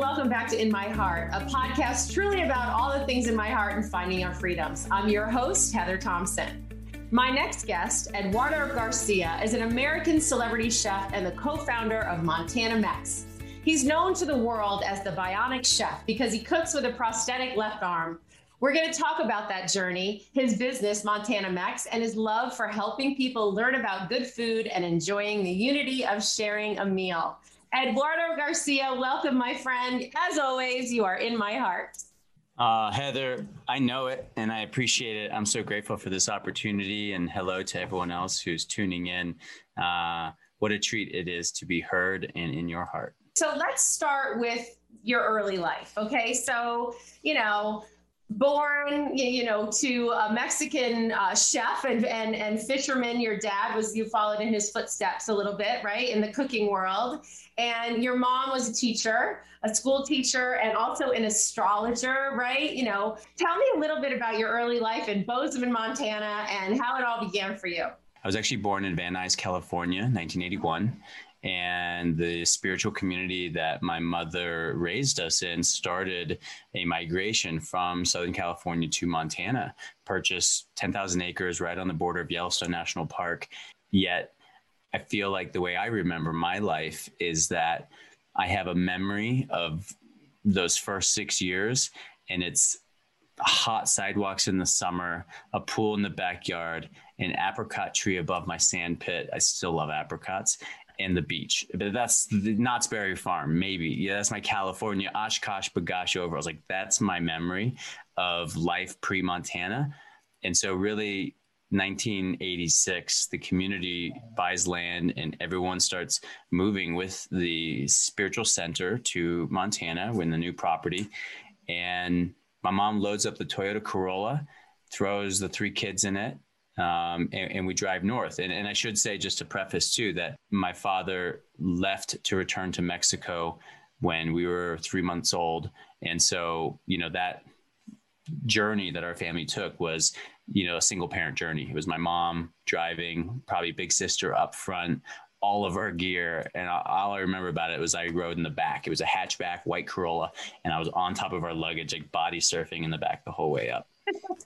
Welcome back to In My Heart, a podcast truly about all the things in my heart and finding our freedoms. I'm your host, Heather Thompson. My next guest, Eduardo Garcia, is an American celebrity chef and the co founder of Montana Mex. He's known to the world as the Bionic Chef because he cooks with a prosthetic left arm. We're going to talk about that journey, his business, Montana Mex, and his love for helping people learn about good food and enjoying the unity of sharing a meal. Eduardo Garcia, welcome, my friend. As always, you are in my heart. Uh, Heather, I know it and I appreciate it. I'm so grateful for this opportunity and hello to everyone else who's tuning in. Uh, what a treat it is to be heard and in your heart. So let's start with your early life. Okay. So, you know, born you know to a mexican uh, chef and, and and fisherman. Your dad was you followed in his footsteps a little bit right in the cooking world. And your mom was a teacher a school teacher and also an astrologer right? You know tell me a little bit about your early life in bozeman montana and how it all began for you. I was actually born in van nuys california 1981 and the spiritual community that my mother raised us in started a migration from Southern California to Montana, purchased 10,000 acres right on the border of Yellowstone National Park. Yet, I feel like the way I remember my life is that I have a memory of those first six years, and it's hot sidewalks in the summer, a pool in the backyard, an apricot tree above my sand pit. I still love apricots and the beach. But that's the Knott's Berry Farm, maybe. Yeah, that's my California Oshkosh B'gosh overalls. Like that's my memory of life pre Montana. And so really 1986, the community buys land and everyone starts moving with the spiritual center to Montana when the new property. And my mom loads up the Toyota Corolla, throws the three kids in it, um, and, and, we drive north. And, and, I should say, just to preface too, that my father left to return to Mexico when we were three months old. And so, you know, that journey that our family took was, you know, a single parent journey. It was my mom driving, probably big sister up front, all of our gear. And all I remember about it was I rode in the back. It was a hatchback, white Corolla, and I was on top of our luggage, like body surfing in the back the whole way up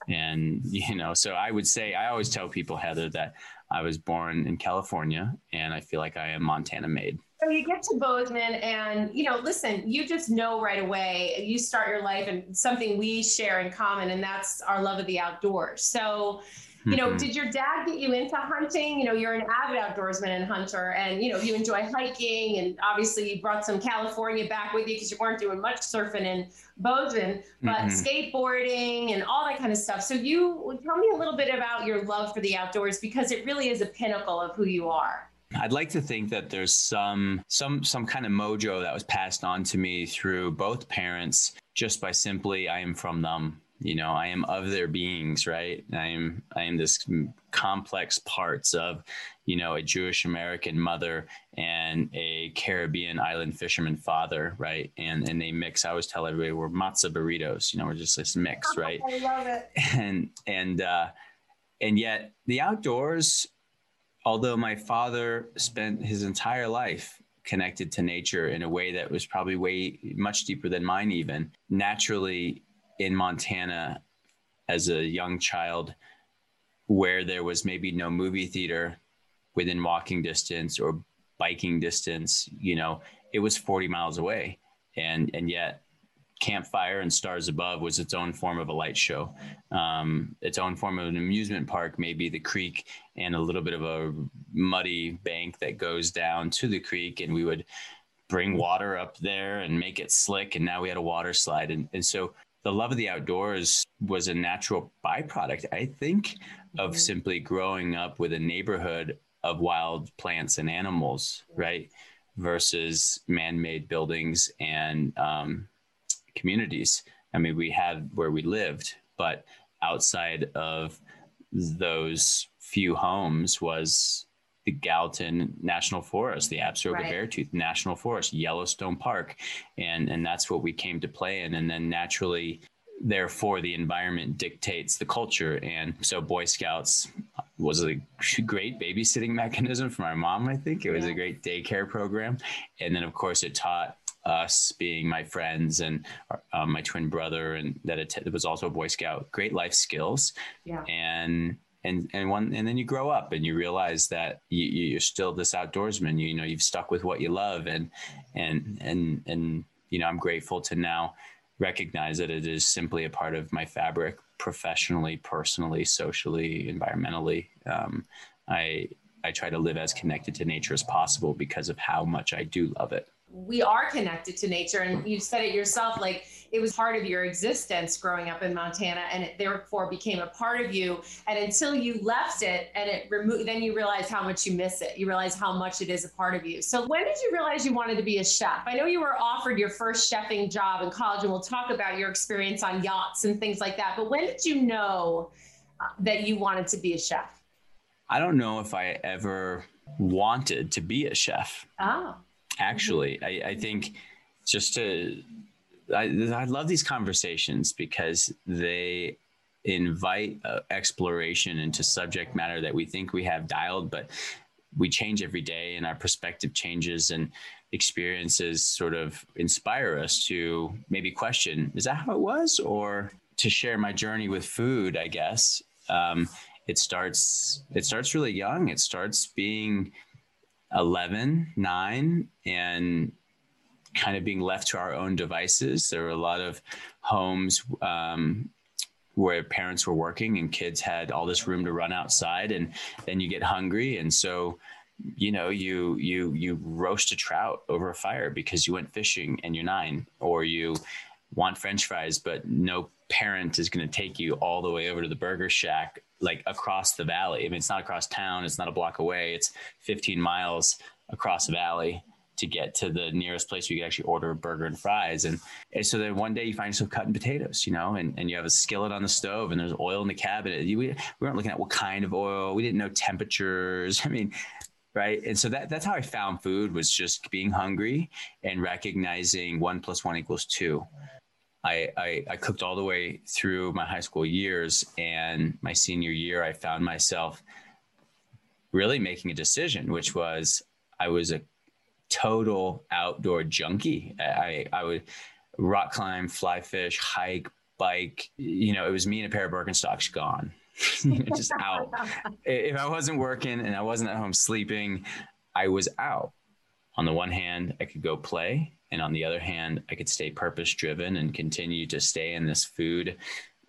and you know so i would say i always tell people heather that i was born in california and i feel like i am montana made. So you get to bozeman and you know listen you just know right away you start your life and something we share in common and that's our love of the outdoors. So you know, mm-hmm. did your dad get you into hunting? You know, you're an avid outdoorsman and hunter, and you know, you enjoy hiking, and obviously you brought some California back with you because you weren't doing much surfing in Bozeman, but mm-hmm. skateboarding and all that kind of stuff. So, you tell me a little bit about your love for the outdoors because it really is a pinnacle of who you are. I'd like to think that there's some some some kind of mojo that was passed on to me through both parents just by simply I am from them you know i am of their beings right? I am i am this complex parts of you know a jewish american mother and a caribbean island fisherman father right? And and they mix. I always tell everybody we're matzo burritos you know we're just this mix right? i love it. And and uh and yet the outdoors although my father spent his entire life connected to nature in a way that was probably way much deeper than mine even naturally in Montana as a young child where there was maybe no movie theater within walking distance or biking distance, you know, it was 40 miles away. And, and yet campfire and stars above was its own form of a light show. Um, its own form of an amusement park maybe the creek and a little bit of a muddy bank that goes down to the creek. And we would bring water up there and make it slick. And now we had a water slide. And, and so the love of the outdoors was a natural byproduct i think of mm-hmm. simply growing up with a neighborhood of wild plants and animals right versus man-made buildings and um, communities. I mean, we had where we lived, but outside of those few homes was the Gallatin National Forest, the Absaroka right. Beartooth National Forest, Yellowstone Park, and and that's what we came to play in. And then naturally, therefore, the environment dictates the culture. And so, Boy Scouts was a great babysitting mechanism for my mom. I think it was yeah. a great daycare program, and then of course, it taught us being my friends and um, my twin brother and that it was also a boy scout great life skills yeah and and and one and then you grow up and you realize that you, you're still this outdoorsman. You, you know you've stuck with what you love and and and and you know i'm grateful to now recognize that it is simply a part of my fabric professionally personally socially environmentally. Um, i i try to live as connected to nature as possible because of how much i do love it. We are connected to nature and you said it yourself like it was part of your existence growing up in montana and it therefore became a part of you. And until you left it and it removed then you realize how much you miss it. You realize how much it is a part of you. So when did you realize you wanted to be a chef? I know you were offered your first chefing job in college and we'll talk about your experience on yachts and things like that but when did you know uh, that you wanted to be a chef? I don't know if i ever wanted to be a chef. Oh. Actually. I, I think just to, I, I love these conversations because they invite uh, exploration into subject matter that we think we have dialed, but we change every day and our perspective changes and experiences sort of inspire us to maybe question is that how it was? Or to share my journey with food i guess. Um, it starts it starts really young. It starts being 11, 9, and kind of being left to our own devices. There were a lot of homes um, where parents were working and kids had all this room to run outside, and then you get hungry, and so you know you you you roast a trout over a fire because you went fishing and you're nine, or you want French fries, but no parent is going to take you all the way over to the burger shack like across the valley. I mean, it's not across town, it's not a block away, it's 15 miles across the valley to get to the nearest place where you could actually order a burger and fries. And, and so then one day you find yourself cutting potatoes, you know, and, and you have a skillet on the stove and there's oil in the cabinet. You, we, we weren't looking at what kind of oil. We didn't know temperatures. I mean, right. And so that, that's how I found food was just being hungry and recognizing one plus one equals two. I, I, I, cooked all the way through my high school years. And my senior year, I found myself really making a decision, which was I was a total outdoor junkie. I, I would rock climb, fly fish, hike, bike. You know, it was me and a pair of Birkenstocks gone. just out. if I wasn't working and I wasn't at home sleeping, I was out. On the one hand, I could go play and on the other hand, I could stay purpose driven and continue to stay in this food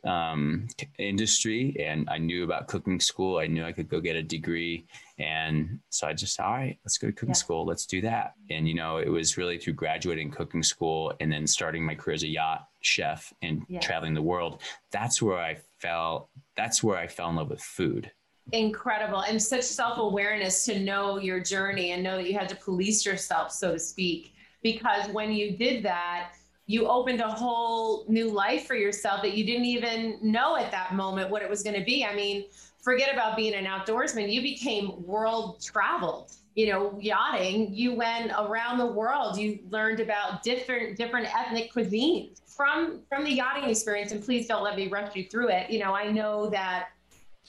um, industry. And I knew about cooking school. I knew I could go get a degree. And so I just, all right, let's go to cooking yeah. school. Let's do that. And, you know, it was really through graduating cooking school and then starting my career as a yacht chef and yeah. traveling the world. That's where I fell. That's where I fell in love with food incredible and such self-awareness to know your journey and know that you had to police yourself so to speak because when you did that, you opened a whole new life for yourself that you didn't even know at that moment what it was going to be. I mean, forget about being an outdoorsman. You became world traveled. You know, yachting. You went around the world. You learned about different different ethnic cuisines from from the yachting experience. And please don't let me rush you through it. You know, I know that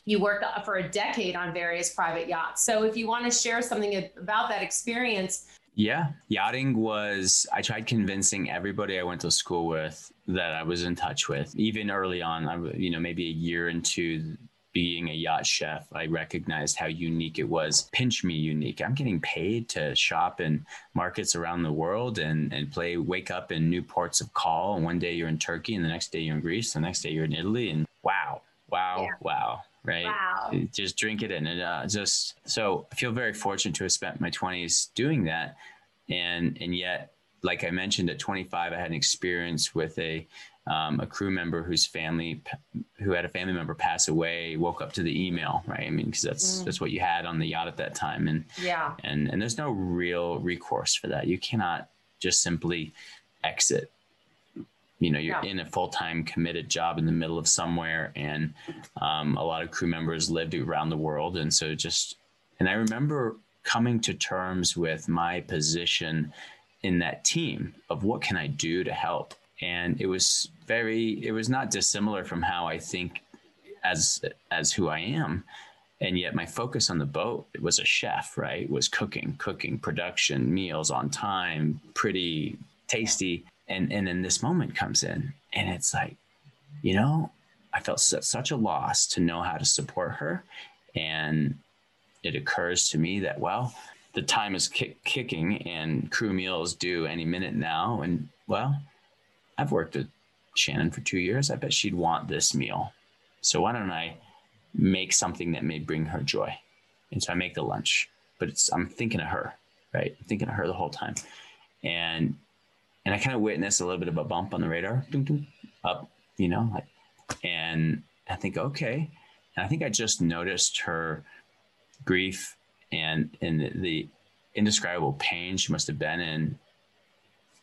you worked for a decade on various private yachts. So if you want to share something about that experience, yeah, yachting was, I tried convincing everybody I went to school with that I was in touch with, even early on, I, you know, maybe a year into being a yacht chef, I recognized how unique it was. Pinch me unique. I'm getting paid to shop in markets around the world and, and play, wake up in new ports of call. And one day you're in Turkey and the next day you're in Greece, the next day you're in Italy. And wow, wow, yeah. wow. Right. Wow. Just drink it in. And uh, just so I feel very fortunate to have spent my 20s doing that. And, and yet, like I mentioned, at 25, I had an experience with a um, a crew member whose family, who had a family member pass away, woke up to the email, right? I mean, because that's mm. that's what you had on the yacht at that time, and yeah, and and there's no real recourse for that. You cannot just simply exit. You know, you're in a full time committed job in the middle of somewhere, and um, a lot of crew members lived around the world, and so just, and I remember coming to terms with my position in that team of what can I do to help? And it was very it was not dissimilar from how I think as as who I am. And yet my focus on the boat it was a chef right? Was cooking cooking production meals on time pretty tasty and and then this moment comes in and it's like you know I felt such a loss to know how to support her and it occurs to me that well the time is kick, kicking and crew meals due any minute now and well I've worked with Shannon for two years. I bet she'd want this meal. So why don't I make something that may bring her joy? And so I make the lunch, but it's I'm thinking of her, right? I'm thinking of her the whole time, and and I kind of witnessed a little bit of a bump on the radar, up, you know, like, and I think okay, and I think I just noticed her grief and and the, indescribable pain she must have been in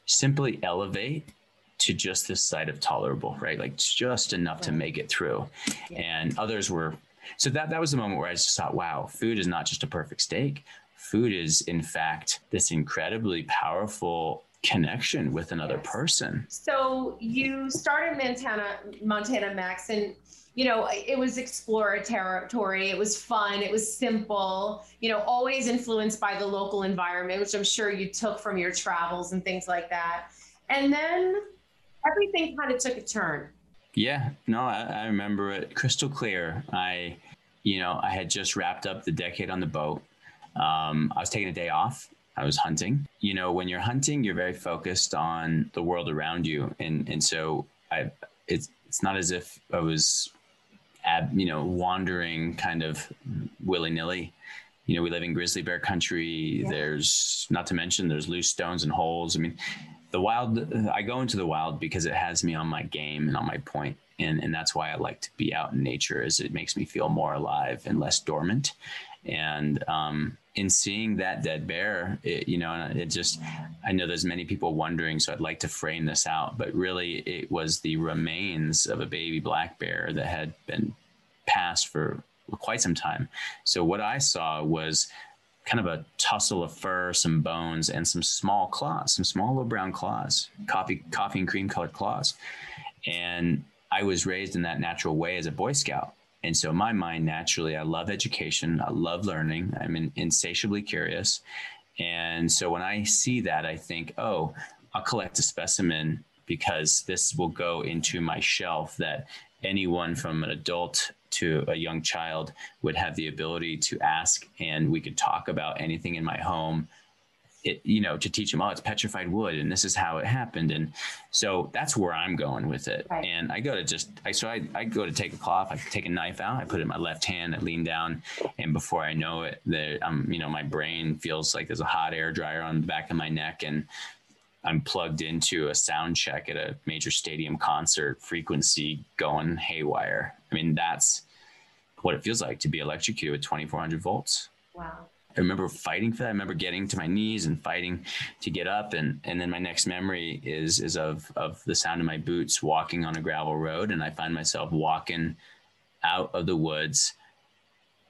simply elevate to just this side of tolerable, right? Like just enough to make it through. Yeah. And others were so that that was the moment where I just thought, wow, food is not just a perfect steak. Food is in fact this incredibly powerful connection with another yes. person. So you started Montana Montana Mex and you know, it was exploratory. It was fun. It was simple. You know, always influenced by the local environment, which I'm sure you took from your travels and things like that. And then everything kind of took a turn. Yeah, no, I, I remember it crystal clear. I, you know, I had just wrapped up the decade on the boat. Um, I was taking a day off. I was hunting. You know, when you're hunting, you're very focused on the world around you, and and so I, it's it's not as if I was, ab, you know, wandering kind of willy nilly. You know, we live in grizzly bear country. Yeah. There's not to mention there's loose stones and holes. I mean, the wild i go into the wild because it has me on my game and on my point and and that's why i like to be out in nature is it makes me feel more alive and less dormant and um, in seeing that dead bear it, you know it just i know there's many people wondering so i'd like to frame this out but really it was the remains of a baby black bear that had been passed for quite some time so what i saw was kind of a tussle of fur, some bones, and some small claws, some small little brown claws, coffee, coffee and cream colored claws. And I was raised in that natural way as a Boy Scout. And so, in my mind, naturally, I love education. I love learning. I'm in, insatiably curious. And so, when I see that, I think, oh, I'll collect a specimen because this will go into my shelf that anyone from an adult to a young child would have the ability to ask and we could talk about anything in my home it, you know, to teach them, oh, it's petrified wood and this is how it happened. And so that's where I'm going with it. Right. And I go to just, I, so I, I go to take a cloth, I take a knife out, I put it in my left hand, I lean down. And before I know it, there, um, you know, my brain feels like there's a hot air dryer on the back of my neck. And I'm plugged into a sound check at a major stadium concert, frequency going haywire. I mean, that's what it feels like to be electrocuted with 2400 volts. Wow. I remember fighting for that. I remember getting to my knees and fighting to get up. And, and then my next memory is, is of, of the sound of my boots walking on a gravel road. And I find myself walking out of the woods,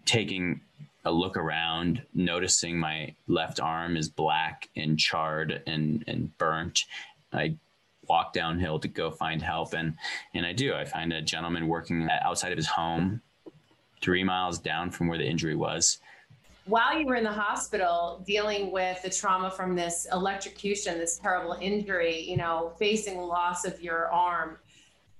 taking a look around, noticing my left arm is black and charred and, and burnt. I walk downhill to go find help. And, and I do. I find a gentleman working outside of his home, three miles down from where the injury was. While you were in the hospital dealing with the trauma from this electrocution, this terrible injury, you know, facing loss of your arm,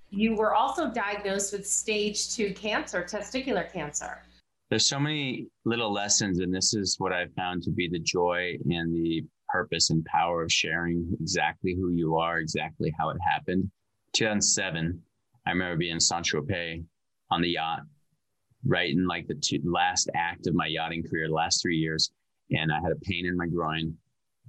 you were also diagnosed with stage two cancer, testicular cancer. There's so many little lessons, and this is what I've found to be the joy and the purpose and power of sharing exactly who you are, exactly how it happened. 2007, I remember being in Saint Tropez on the yacht, right in like the two, last act of my yachting career, the last three years, and I had a pain in my groin,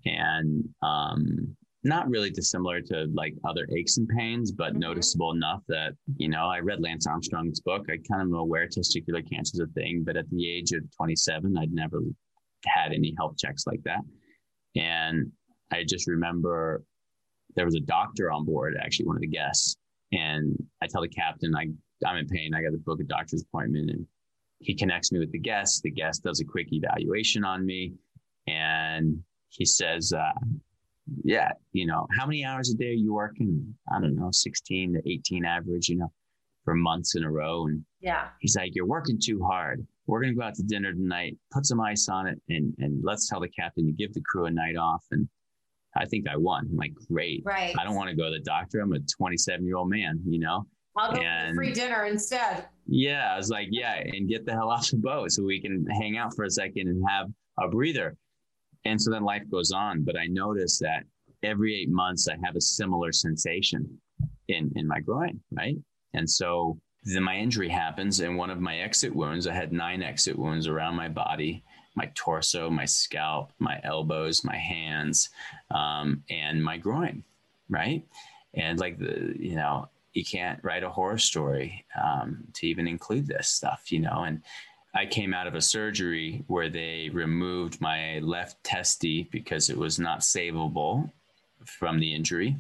and um, not really dissimilar to like other aches and pains, but mm-hmm. noticeable enough that, you know, I read Lance Armstrong's book. I kind of am aware testicular cancer is a thing, but at the age of 27, I'd never had any health checks like that. And I just remember there was a doctor on board, actually, one of the guests. And I tell the captain, I, I'm in pain. I got to book a doctor's appointment. And he connects me with the guest. The guest does a quick evaluation on me. And he says, uh, yeah, you know, how many hours a day are you working? I don't know, 16 to 18 average, you know, for months in a row. And yeah, he's like, you're working too hard. We're going to go out to dinner tonight, put some ice on it, and, and let's tell the captain to give the crew a night off. And I think I won. I'm like, great. Right. I don't want to go to the doctor. I'm a 27 year old man, you know? I'll go and, free dinner instead. Yeah. I was like, yeah, and get the hell off the boat so we can hang out for a second and have a breather. And so then life goes on. But I notice that every eight months, I have a similar sensation in, in my groin, right? And so then my injury happens, and one of my exit wounds, I had nine exit wounds around my body my torso, my scalp, my elbows, my hands, um, and my groin, right? And like the, you know, you can't write a horror story um, to even include this stuff, you know. And I came out of a surgery where they removed my left testy because it was not savable from the injury.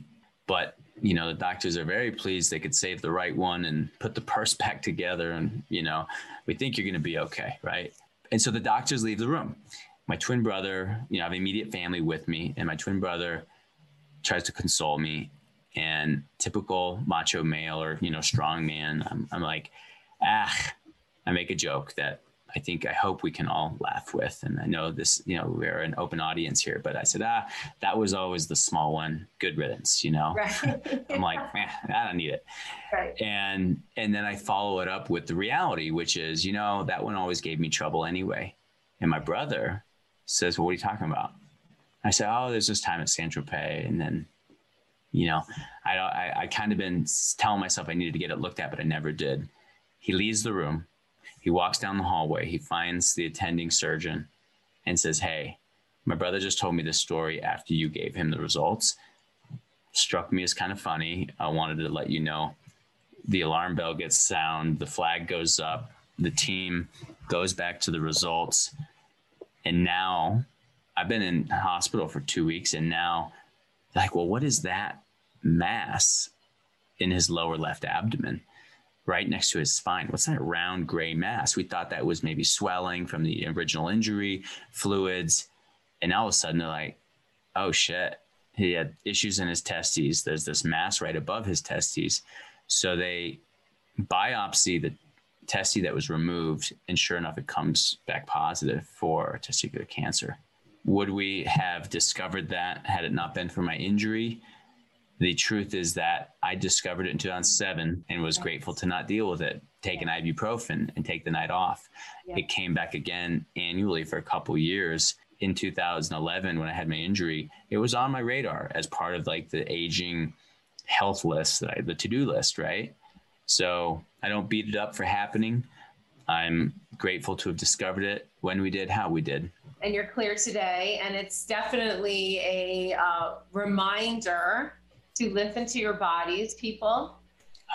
But you know, the doctors are very pleased they could save the right one and put the purse back together. And you know, we think you're going to be okay, right? And so the doctors leave the room. My twin brother, you know, I have immediate family with me, and my twin brother tries to console me. And typical macho male or you know strong man, I'm, I'm like, ah, I make a joke that I think I hope we can all laugh with. And I know this, you know, we're an open audience here, but I said, ah, that was always the small one. Good riddance, you know. Right. I'm like, man, I don't need it. Right. And and then I follow it up with the reality, which is, you know, that one always gave me trouble anyway. And my brother says, well, what are you talking about? I said, oh, there's this time at Saint Tropez, and then you know, I, I, I kind of been telling myself I needed to get it looked at, but I never did. He leaves the room he walks down the hallway. He finds the attending surgeon and says, Hey, my brother just told me this story after you gave him the results. Struck me as kind of funny. I wanted to let you know. The alarm bell gets sound, the flag goes up, the team goes back to the results. And now I've been in hospital for two weeks, and now, like, well, what is that mass in his lower left abdomen? right next to his spine. What's that round gray mass? We thought that was maybe swelling from the original injury, fluids. And all of a sudden they're like, oh shit, he had issues in his testes. There's this mass right above his testes. So they biopsy the testy that was removed, and sure enough, it comes back positive for testicular cancer. Would we have discovered that had it not been for my injury? The truth is that I discovered it in 2007 and was grateful to not deal with it, take an ibuprofen and take the night off. Yeah. It came back again annually for a couple years. In 2011, when I had my injury, it was on my radar as part of like the aging health list, the to do list, right? So I don't beat it up for happening. I'm grateful to have discovered it when we did, how we did. And you're clear today. And it's definitely a uh, reminder to listen to your bodies, people.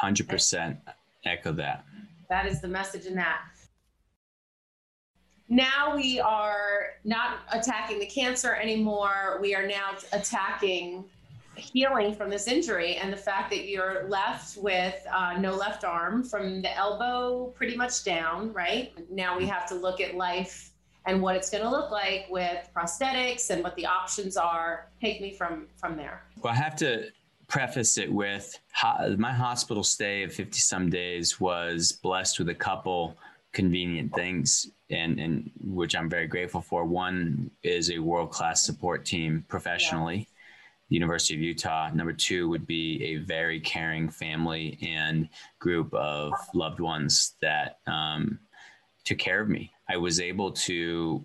100% echo that. That is the message in that. Now we are not attacking the cancer anymore. We are now attacking healing from this injury and the fact that you're left with uh, no left arm from the elbow pretty much down, right? Now we have to look at life and what it's going to look like with prosthetics and what the options are. Take me from from there. Well, I have to preface it with my hospital stay of 50 some days was blessed with a couple convenient things and, and which I'm very grateful for. One is a world class support team professionally. the University of Utah. Number two would be a very caring family and group of loved ones that um, took care of me. I was able to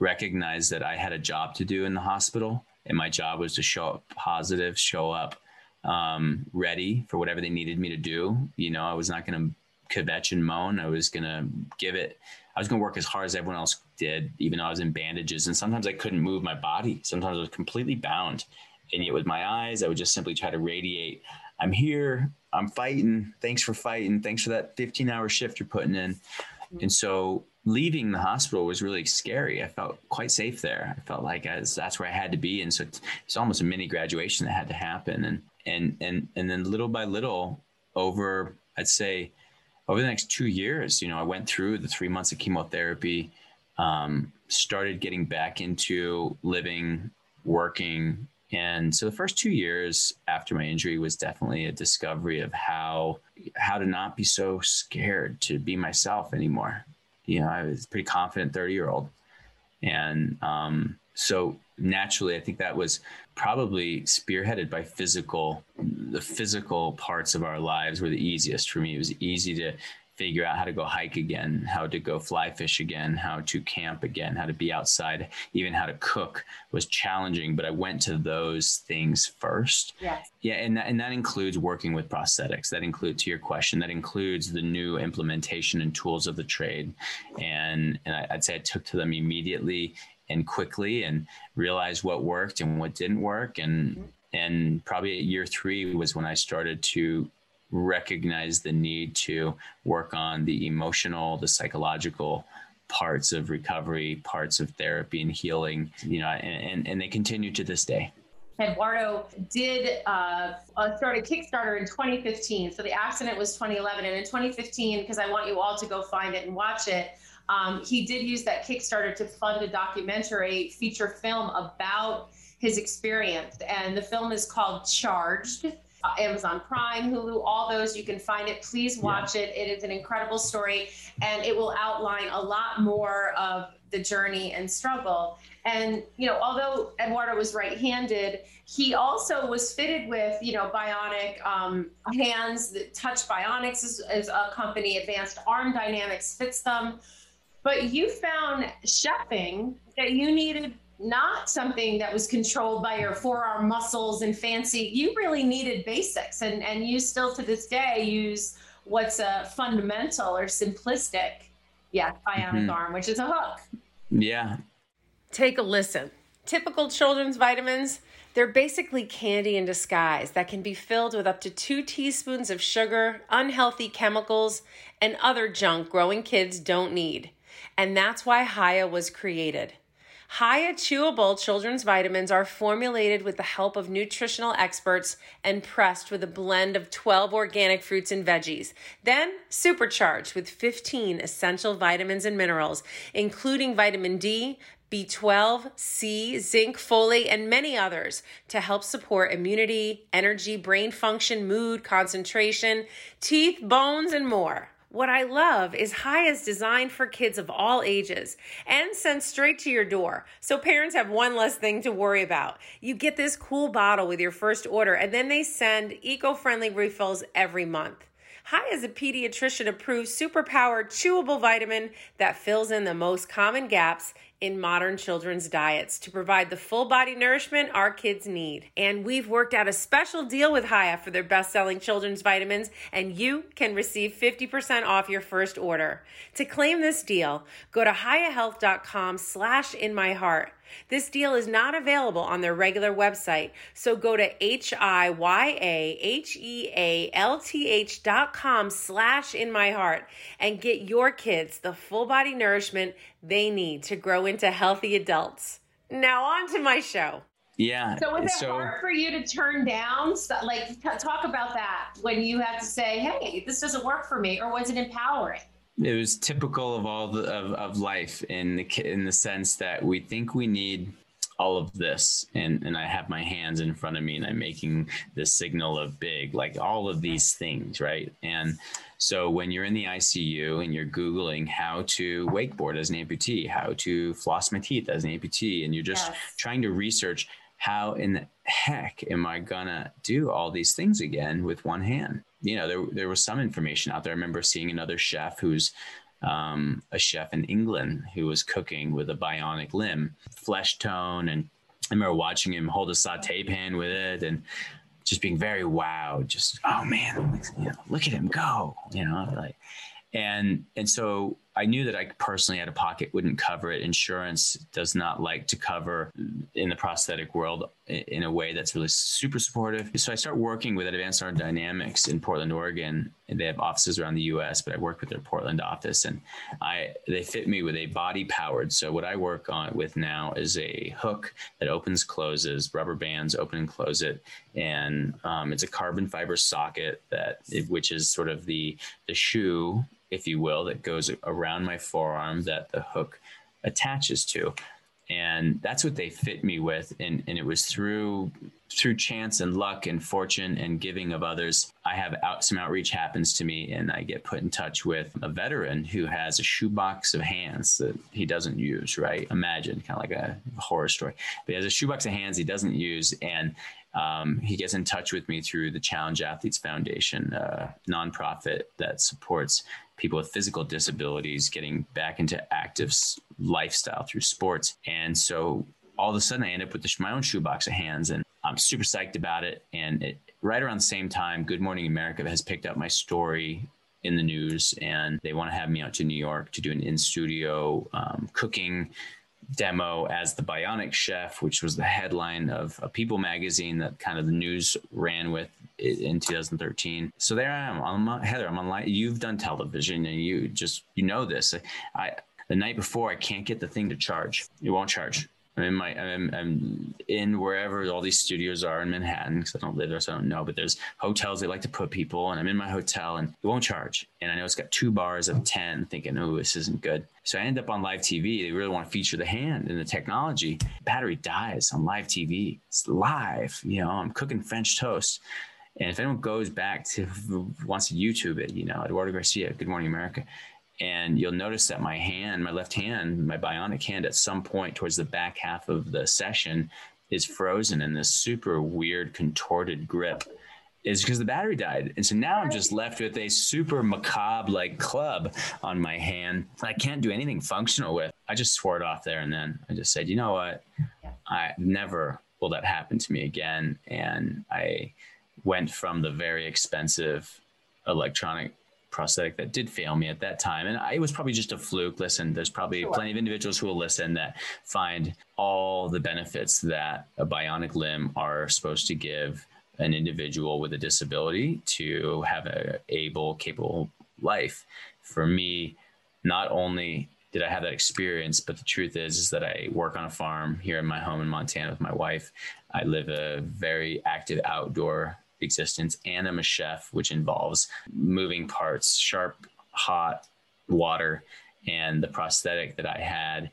recognize that I had a job to do in the hospital, and my job was to show up positive, show up um, ready for whatever they needed me to do. You know, I was not going to kvetch and moan. I was going to give it. I was going to work as hard as everyone else did, even though I was in bandages. And sometimes I couldn't move my body. Sometimes I was completely bound. And yet, with my eyes, I would just simply try to radiate I'm here. I'm fighting. Thanks for fighting. Thanks for that 15 hour shift you're putting in. And so leaving the hospital was really scary. I felt quite safe there. I felt like I was, that's where I had to be. And so it's almost a mini graduation that had to happen. And, and, and, and then little by little over, I'd say over the next two years, you know, I went through the three months of chemotherapy, um, started getting back into living, working. And so the first two years after my injury was definitely a discovery of how how to not be so scared to be myself anymore you know, I was pretty confident 30 year old. And um, so naturally, I think that was probably spearheaded by physical, the physical parts of our lives were the easiest for me. It was easy to figure out how to go hike again, how to go fly fish again, how to camp again, how to be outside, even how to cook was challenging. But I went to those things first. Yes. Yeah, and that, and that includes working with prosthetics. That includes, to your question, that includes the new implementation and tools of the trade. And and I, I'd say I took to them immediately and quickly and realized what worked and what didn't work and mm-hmm. and probably at year three was when I started to recognize the need to work on the emotional, the psychological parts of recovery, parts of therapy and healing, you know, and, and, and they continue to this day. Eduardo did uh, uh start a Kickstarter in 2015. So the accident was 2011. And in 2015, because I want you all to go find it and watch it, um, he did use that Kickstarter to fund a documentary feature film about his experience. And the film is called Charged uh, Amazon Prime, Hulu, all those. You can find it. Please watch yeah. it. It is an incredible story, and it will outline a lot more of the journey and struggle. And you know, although Eduardo was right-handed, he also was fitted with you know bionic um, hands. Touch Bionics is, is a company. Advanced Arm Dynamics fits them. But you found chefing that you needed not something that was controlled by your forearm muscles and fancy. You really needed basics, and and you still to this day use what's a fundamental or simplistic, yeah, bionic mm-hmm. arm, which is a hook. Yeah. Take a listen. Typical children's vitamins. They're basically candy in disguise that can be filled with up to two teaspoons of sugar, unhealthy chemicals, and other junk growing kids don't need. And that's why Hiya was created. Hiya chewable children's vitamins are formulated with the help of nutritional experts and pressed with a blend of 12 organic fruits and veggies, then supercharged with 15 essential vitamins and minerals, including vitamin D, B12, C, zinc, folate, and many others to help support immunity, energy, brain function, mood, concentration, teeth, bones, and more. What I love is Hiya is designed for kids of all ages and sent straight to your door. So parents have one less thing to worry about. You get this cool bottle with your first order and then they send eco-friendly refills every month. Hiya is a pediatrician approved superpowered chewable vitamin that fills in the most common gaps in modern children's diets to provide the full body nourishment our kids need. And we've worked out a special deal with Hiya for their best selling children's vitamins, and you can receive 50% off your first order. To claim this deal, go to hiyahealth.com slash in my heart. This deal is not available on their regular website, so go to H-I-Y-A-H-E-A-L-T-H dot com slash in my heart and get your kids the full body nourishment they need to grow into healthy adults. Now on to my show. Yeah. So was it so, hard for you to turn down? Like, talk about that when you had to say, "Hey, this doesn't work for me," or was it empowering? It was typical of all the, of, of life in the in the sense that we think we need all of this and and I have my hands in front of me and I'm making the signal of big like all of these things right and so when you're in the ICU and you're googling how to wakeboard as an amputee how to floss my teeth as an amputee and you're just yes. trying to research how in the heck am I gonna do all these things again with one hand? You know, there there was some information out there. I remember seeing another chef who's um, a chef in England who was cooking with a bionic limb, flesh tone, and I remember watching him hold a saute pan with it and just being very wowed. Just oh man, look at him go, you know, like and and so I knew that I personally out of pocket wouldn't cover it. Insurance does not like to cover in the prosthetic world in a way that's really super supportive. So I start working with Advanced Arm Dynamics in Portland, Oregon, and they have offices around the U.S. But I work with their Portland office, and I they fit me with a body powered. So what I work on with now is a hook that opens, closes, rubber bands open and close it, and um, it's a carbon fiber socket that which is sort of the the shoe if you will, that goes around my forearm that the hook attaches to. And that's what they fit me with. And, and it was through through chance and luck and fortune and giving of others, I have out, some outreach happens to me and I get put in touch with a veteran who has a shoebox of hands that he doesn't use, right? Imagine kind of like a horror story. But he has a shoebox of hands he doesn't use. And um, he gets in touch with me through the Challenged Athletes Foundation, a nonprofit that supports people with physical disabilities getting back into active lifestyle through sports. And so all of a sudden, I end up with my own shoebox of hands, and I'm super psyched about it. And it, right around the same time, Good Morning America has picked up my story in the news, and they want to have me out to New York to do an in studio um, cooking demo as the Bionic Chef, which was the headline of a People magazine that kind of the news ran with in 2013. So there I am. I'm uh, Heather. I'm online. You've done television, and you just you know this. I the night before I can't get the thing to charge. It won't charge. I'm in my I'm, I'm in wherever all these studios are in Manhattan because I don't live there, so I don't know. But there's hotels they like to put people, and I'm in my hotel, and it won't charge. And I know it's got two bars of ten, thinking, oh, this isn't good. So I end up on live TV. They really want to feature the hand and the technology. Battery dies on live TV. It's live. You know, I'm cooking French toast. And if anyone goes back to wants to YouTube it, you know, Eduardo Garcia, Good Morning America, and you'll notice that my hand, my left hand, my bionic hand, at some point towards the back half of the session is frozen in this super weird contorted grip is because the battery died. And so now I'm just left with a super macabre like club on my hand I can't do anything functional with. I just swore it off there and then. I just said, you know what? I never will that happen to me again. And I went from the very expensive electronic prosthetic that did fail me at that time. And I, it was probably just a fluke. Listen, there's probably sure. plenty of individuals who will listen that find all the benefits that a bionic limb are supposed to give an individual with a disability to have a able, capable life. For me, not only did I have that experience, but the truth is, is that I work on a farm here in my home in Montana with my wife. I live a very active outdoor existence and I'm a chef, which involves moving parts, sharp, hot water. And the prosthetic that I had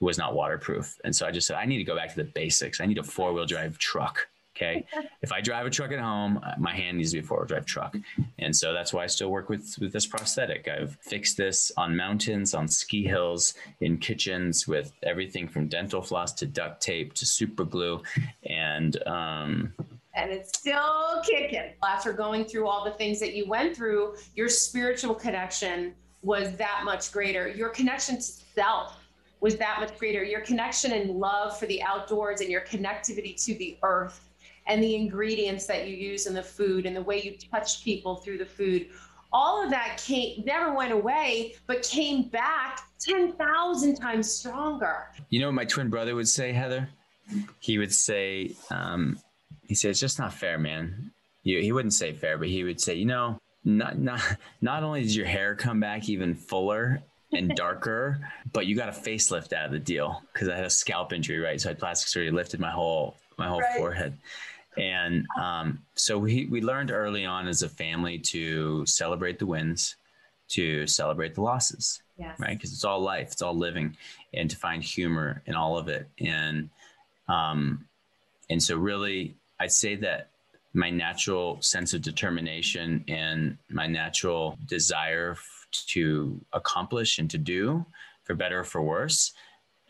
was not waterproof. And so I just said, I need to go back to the basics. I need a four wheel drive truck. Okay. if I drive a truck at home, my hand needs to be a four wheel drive truck. And so that's why I still work with, with this prosthetic. I've fixed this on mountains, on ski hills, in kitchens with everything from dental floss to duct tape to super glue. And um, and it's still kicking. After going through all the things that you went through, your spiritual connection was that much greater. Your connection to self was that much greater. Your connection and love for the outdoors and your connectivity to the earth and the ingredients that you use in the food and the way you touch people through the food. All of that came never went away, but came back 10,000 times stronger. You know what my twin brother would say, Heather? He would say, um, he said, it's just not fair, man. He, he wouldn't say fair, but he would say, you know, not not not only did your hair come back even fuller and darker, but you got a facelift out of the deal because I had a scalp injury, right? So I had plastic surgery, lifted my whole my whole right. forehead, and um, so we we learned early on as a family to celebrate the wins, to celebrate the losses, yes. right? Because it's all life, it's all living, and to find humor in all of it, and um, and so really I'd say that my natural sense of determination and my natural desire to accomplish and to do for better or for worse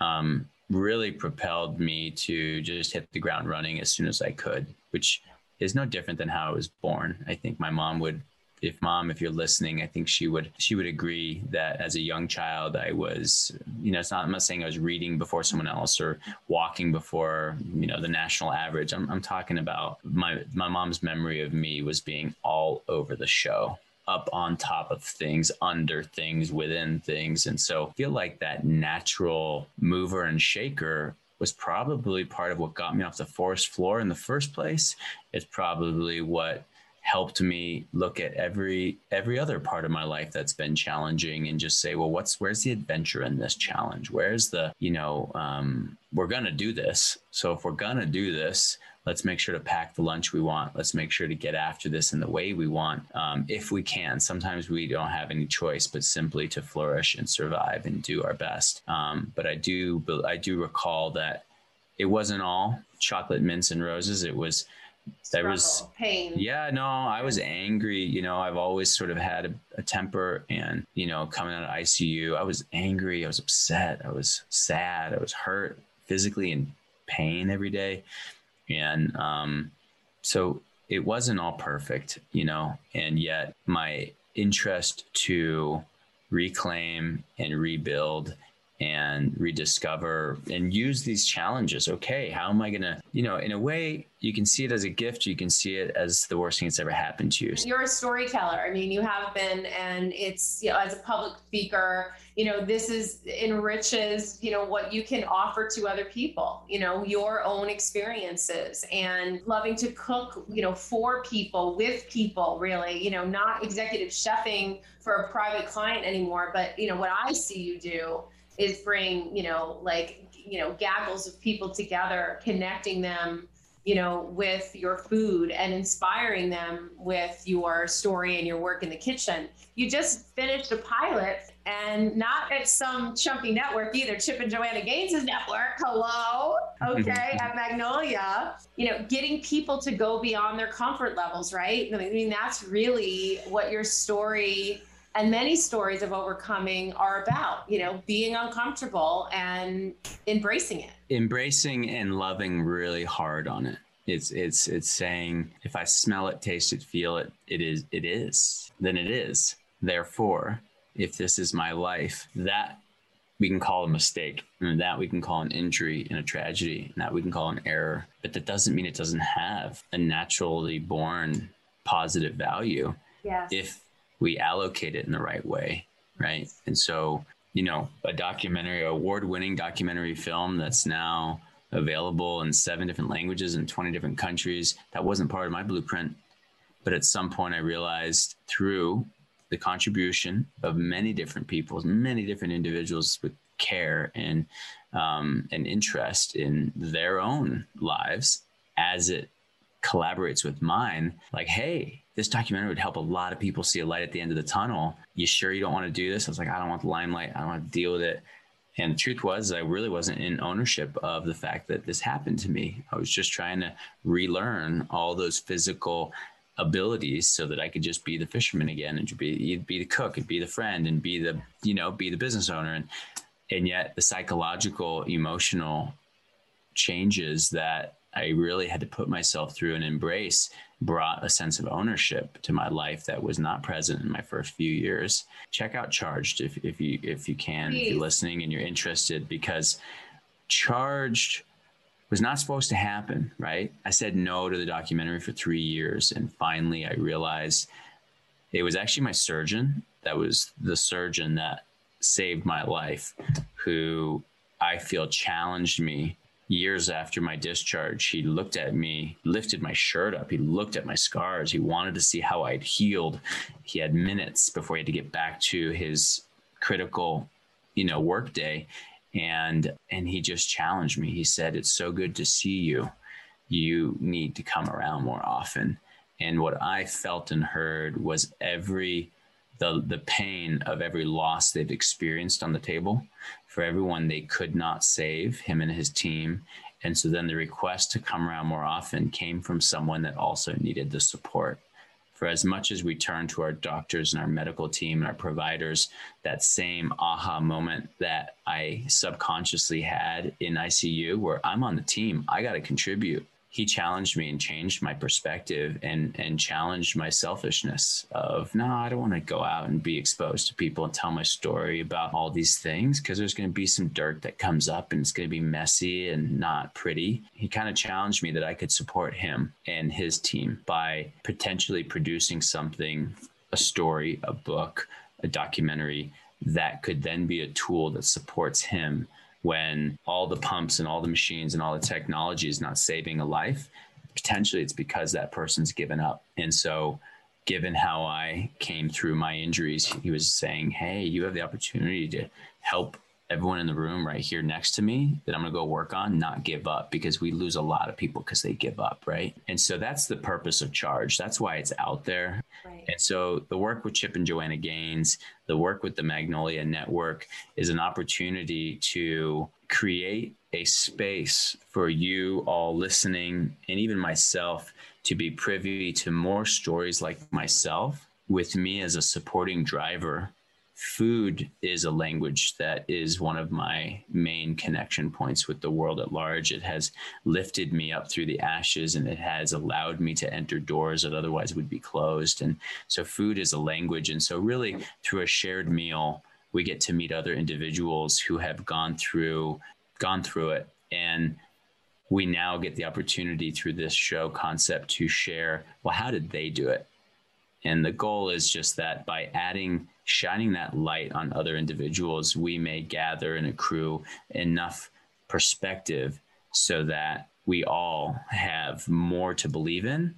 um, really propelled me to just hit the ground running as soon as I could, which is no different than how I was born. I think my mom would if mom if you're listening i think she would she would agree that as a young child i was you know it's not i'm not saying i was reading before someone else or walking before you know the national average i'm, I'm talking about my my mom's memory of me was being all over the show up on top of things, under things, within things. And so I feel like that natural mover and shaker was probably part of what got me off the forest floor in the first place. It's probably what helped me look at every every other part of my life that's been challenging and just say well what's where's the adventure in this challenge? Where's the you know um, we're gonna do this. So if we're gonna do this let's make sure to pack the lunch we want. Let's make sure to get after this in the way we want um, if we can. Sometimes we don't have any choice but simply to flourish and survive and do our best. Um, but i do i do recall that it wasn't all chocolate mints and roses. It was there was pain. Yeah, no, I was angry. You know, I've always sort of had a, a, temper, and you know, coming out of ICU, I was angry. I was upset. I was sad. I was hurt physically in pain every day, and um, so it wasn't all perfect, you know. And yet, my interest to reclaim and rebuild and rediscover and use these challenges. Okay, how am I going to, you know, in a way, you can see it as a gift, you can see it as the worst thing that's ever happened to you. You're a storyteller. I mean, you have been, and it's, you know, as a public speaker, you know, this is enriches, you know, what you can offer to other people, you know, your own experiences and loving to cook, you know, for people, with people, really, you know, not executive chefing for a private client anymore, but, you know, what I see you do is bring you know like you know gaggles of people together connecting them you know with your food and inspiring them with your story and your work in the kitchen. You just finished a pilot and not at some chumpy network either. Chip and joanna gaines' network. Hello? Okay at magnolia. You know getting people to go beyond their comfort levels right? I mean that's really what your story and many stories of overcoming are about you know being uncomfortable and embracing it. Embracing and loving really hard on it. It's it's it's saying if i smell it taste it feel it it is it is then it is. Therefore if this is my life that we can call a mistake and that we can call an injury and a tragedy and that we can call an error. But that doesn't mean it doesn't have a naturally born positive value. Yes. if we allocate it in the right way, right? And so, you know, a documentary, award-winning documentary film that's now available in seven different languages in 20 different countries. That wasn't part of my blueprint. But at some point, I realized through the contribution of many different people, many different individuals with care and um, and interest in their own lives as it collaborates with mine. Like, hey, this documentary would help a lot of people see a light at the end of the tunnel. You sure you don't want to do this? I was like, I don't want the limelight. I don't want to deal with it. And the truth was, I really wasn't in ownership of the fact that this happened to me. I was just trying to relearn all those physical abilities so that I could just be the fisherman again and be be the cook and be the friend and be the you know be the business owner and and yet the psychological emotional changes that I really had to put myself through and embrace brought a sense of ownership to my life that was not present in my first few years. Check out Charged if, if you if you can, Please. if you're listening and you're interested, because Charged was not supposed to happen, right? I said no to the documentary for three years, and finally I realized it was actually my surgeon that was the surgeon that saved my life, who I feel challenged me years after my discharge, he looked at me, lifted my shirt up. He looked at my scars. He wanted to see how I'd healed. He had minutes before he had to get back to his critical, you know, work day. And and he just challenged me. He said, It's so good to see you. You need to come around more often. And what I felt and heard was every the the pain of every loss they've experienced on the table for everyone they could not save him and his team. And so then the request to come around more often came from someone that also needed the support. For as much as we turn to our doctors and our medical team and our providers, that same aha moment that I subconsciously had in ICU where I'm on the team, I got to contribute he challenged me and changed my perspective and and challenged my selfishness of no i don't want to go out and be exposed to people and tell my story about all these things because there's going to be some dirt that comes up and it's going to be messy and not pretty. He kind of challenged me that i could support him and his team by potentially producing something a story a book a documentary that could then be a tool that supports him when all the pumps and all the machines and all the technology is not saving a life, potentially it's because that person's given up. And so, given how I came through my injuries, he was saying, Hey, you have the opportunity to help everyone in the room right here next to me that I'm going to go work on, not give up because we lose a lot of people because they give up, right? And so that's the purpose of Charge. That's why it's out there. Right. And so the work with Chip and Joanna Gaines, the work with the Magnolia Network is an opportunity to create a space for you all listening and even myself to be privy to more stories like myself with me as a supporting driver food is a language that is one of my main connection points with the world at large. It has lifted me up through the ashes and it has allowed me to enter doors that otherwise would be closed. And so, food is a language. And so, really, through a shared meal, we get to meet other individuals who have gone through gone through it and we now get the opportunity through this show concept to share well how did they do it and the goal is just that by adding shining that light on other individuals, we may gather and accrue enough perspective so that we all have more to believe in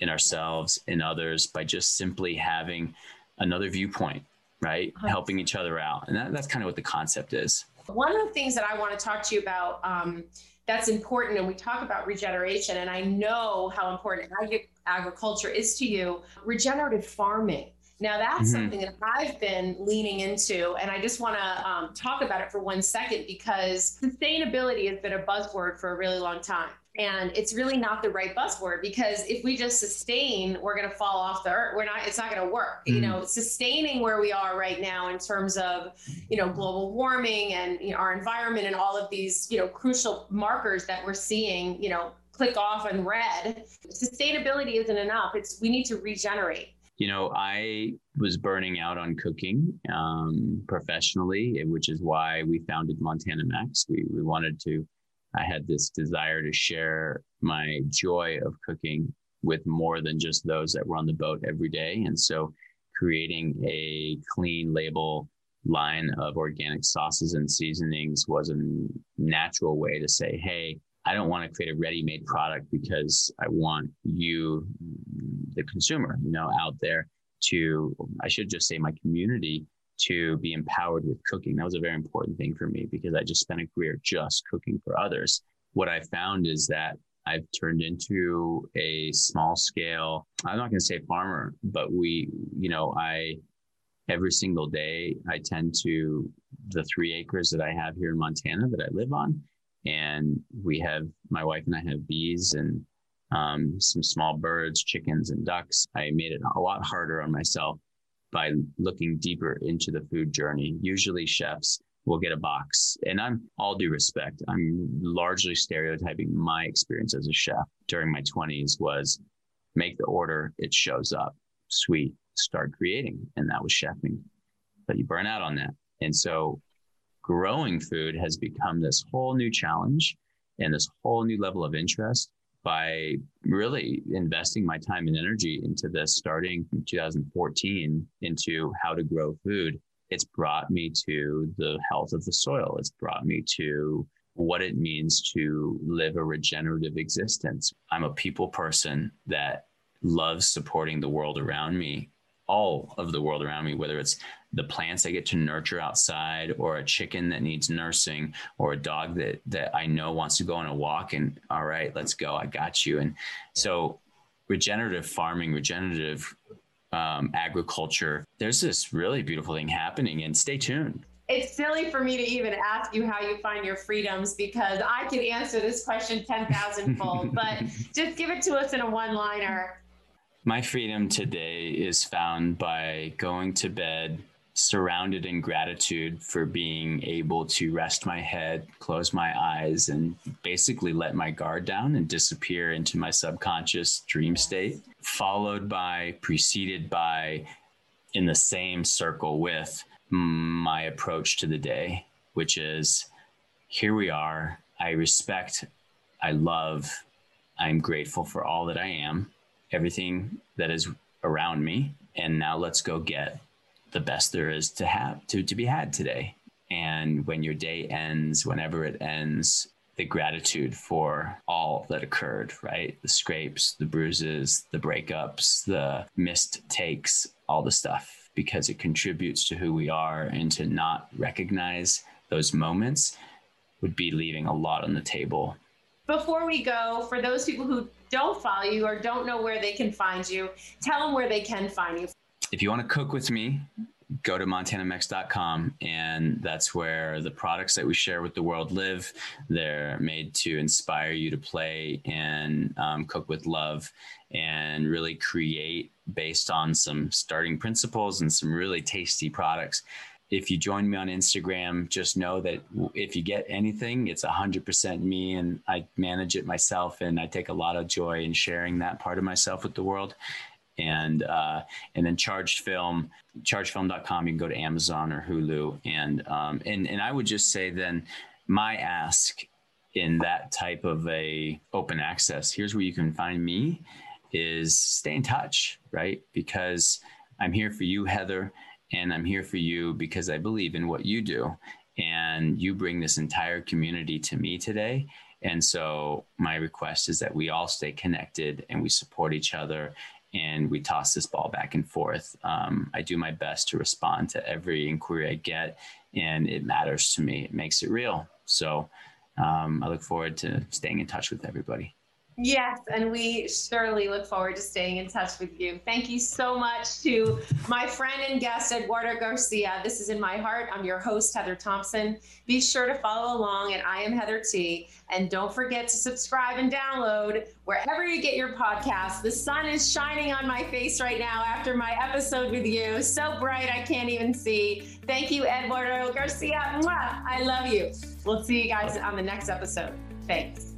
in ourselves in others by just simply having another viewpoint right? Uh-huh. helping each other out. And that, that's kind of what the concept is. One of the things that i want to talk to you about um, that's important and we talk about regeneration and i know how important ag- agriculture is to you. Regenerative farming now, that's mm-hmm. something that I've been leaning into, and I just want to um, talk about it for one second because sustainability has been a buzzword for a really long time. And it's really not the right buzzword because if we just sustain, we're going to fall off the earth. We're not, it's not going to work. Mm-hmm. You know, sustaining where we are right now in terms of, you know, global warming and you know, our environment and all of these, you know, crucial markers that we're seeing, you know, click off in red. Sustainability isn't enough. It's, we need to regenerate you know, I was burning out on cooking um, professionally, which is why we founded Montana Mex. We, we wanted to, I had this desire to share my joy of cooking with more than just those that were on the boat every day. And so creating a clean label line of organic sauces and seasonings was a natural way to say, hey, I don't want to create a ready-made product because I want you, the consumer, you know, out there to, I should just say my community to be empowered with cooking. That was a very important thing for me because I just spent a career just cooking for others. What I found is that I've turned into a small scale, I'm not going to say farmer, but we, you know, I, every single day, I tend to the three acres that I have here in Montana that I live on and we have my wife and I have bees and um, some small birds, chickens, and ducks. I made it a lot harder on myself by looking deeper into the food journey. Usually, chefs will get a box, and I'm all due respect. I'm largely stereotyping my experience as a chef during my 20s was make the order, it shows up, sweet, start creating, and that was chefing. But you burn out on that, and so growing food has become this whole new challenge and this whole new level of interest by really investing my time and energy into this starting in 2014 into how to grow food. It's brought me to the health of the soil. It's brought me to what it means to live a regenerative existence. I'm a people person that loves supporting the world around me all of the world around me, whether it's the plants I get to nurture outside, or a chicken that needs nursing, or a dog that that I know wants to go on a walk. And all right, let's go. I got you. And so, regenerative farming, regenerative um, agriculture. There's this really beautiful thing happening. And stay tuned. It's silly for me to even ask you how you find your freedoms because I could answer this question 10,000 fold, but just give it to us in a one liner My freedom today is found by going to bed surrounded in gratitude for being able to rest my head, close my eyes, and basically let my guard down and disappear into my subconscious dream state, followed by, preceded by, in the same circle with my approach to the day, which is here we are. I respect, I love, I'm grateful for all that I am, everything that is around me. And now let's go get the best there is to have to, to be had today. And when your day ends, whenever it ends, the gratitude for all that occurred, right? The scrapes, the bruises, the breakups, the missed takes, all the stuff, because it contributes to who we are. And to not recognize those moments would be leaving a lot on the table. Before we go, for those people who don't follow you or don't know where they can find you, tell them where they can find you. If you want to cook with me, go to montanamex.com and that's where the products that we share with the world live. They're made to inspire you to play and um, cook with love and really create based on some starting principles and some really tasty products if you join me on instagram just know that if you get anything it's 100% me and i manage it myself and i take a lot of joy in sharing that part of myself with the world. And uh, and then charged film chargedfilm.com you can go to amazon or hulu. And um, and and i would just say then my ask in that type of a open access here's where you can find me is stay in touch right? Because i'm here for you heather and i'm here for you because i believe in what you do and you bring this entire community to me today and so my request is that we all stay connected and we support each other and we toss this ball back and forth. Um, I do my best to respond to every inquiry I get, and it matters to me. It makes it real. So um, I look forward to staying in touch with everybody. Yes, and we surely look forward to staying in touch with you. Thank you so much to my friend and guest, Eduardo Garcia. This is In My Heart. I'm your host, Heather Thompson. Be sure to follow along at I Am Heather T. And don't forget to subscribe and download wherever you get your podcast. The sun is shining on my face right now after my episode with you. So bright, I can't even see. Thank you, Eduardo Garcia. Mwah! I love you. We'll see you guys on the next episode. Thanks.